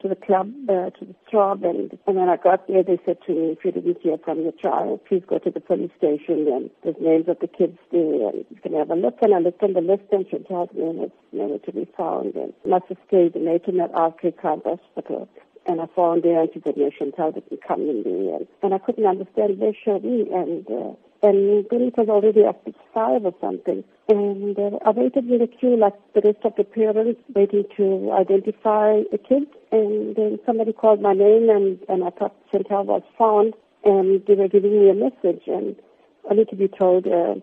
to the club, uh, to the job, and, and when I got there, they said to me, if you didn't hear from your child, please go to the police station, and there's names of the kids there, and you can have a look. And I looked on the list, and Chantel's name was never to be found, and have stayed in Internet RK Khan Hospital. And I found there, and she said, no, Chantel didn't come in there, and, and I couldn't understand where she me, and uh, and it was already up to five or something. And uh, I waited in the queue like the rest of the parents, waiting to identify the kids. And then somebody called my name, and, and I thought Chantel was found, and they were giving me a message. And only to be told, uh,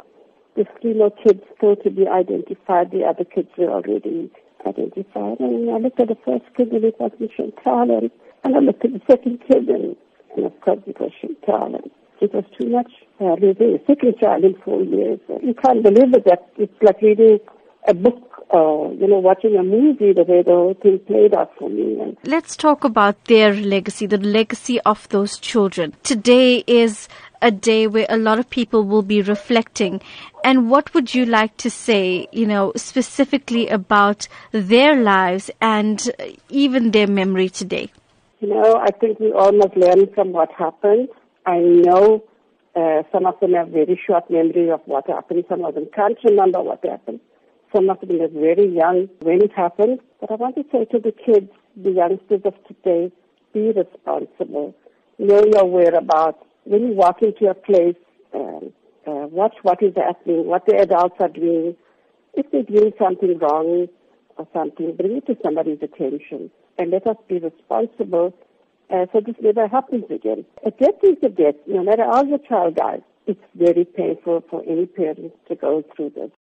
the three more kids still to be identified. The other kids were already identified. And I looked at the first kid, and it was Chantel. And, and I looked at the second kid, and, and of course it was Chantel. And it was too much. Uh, raising a second child in four years. You can't believe it. That it's like reading a book or, you know, watching a movie the way the whole thing played out for me. And Let's talk about their legacy, the legacy of those children. Today is a day where a lot of people will be reflecting. And what would you like to say, you know, specifically about their lives and uh, even their memory today? You know, I think we all must learn from what happened. I know uh, some of them have very short memory of what happened. Some of them can't remember what happened. Some of them are very young when it happened. But I want to say to the kids, the youngsters of today, be responsible. Know your whereabouts. When you walk into a place, um, uh, watch what is happening, what the adults are doing. If they're doing something wrong or something, bring it to somebody's attention. And let us be responsible uh, so this never happens again. A death is a death, no matter how your child dies. It's very painful for any parent to go through this.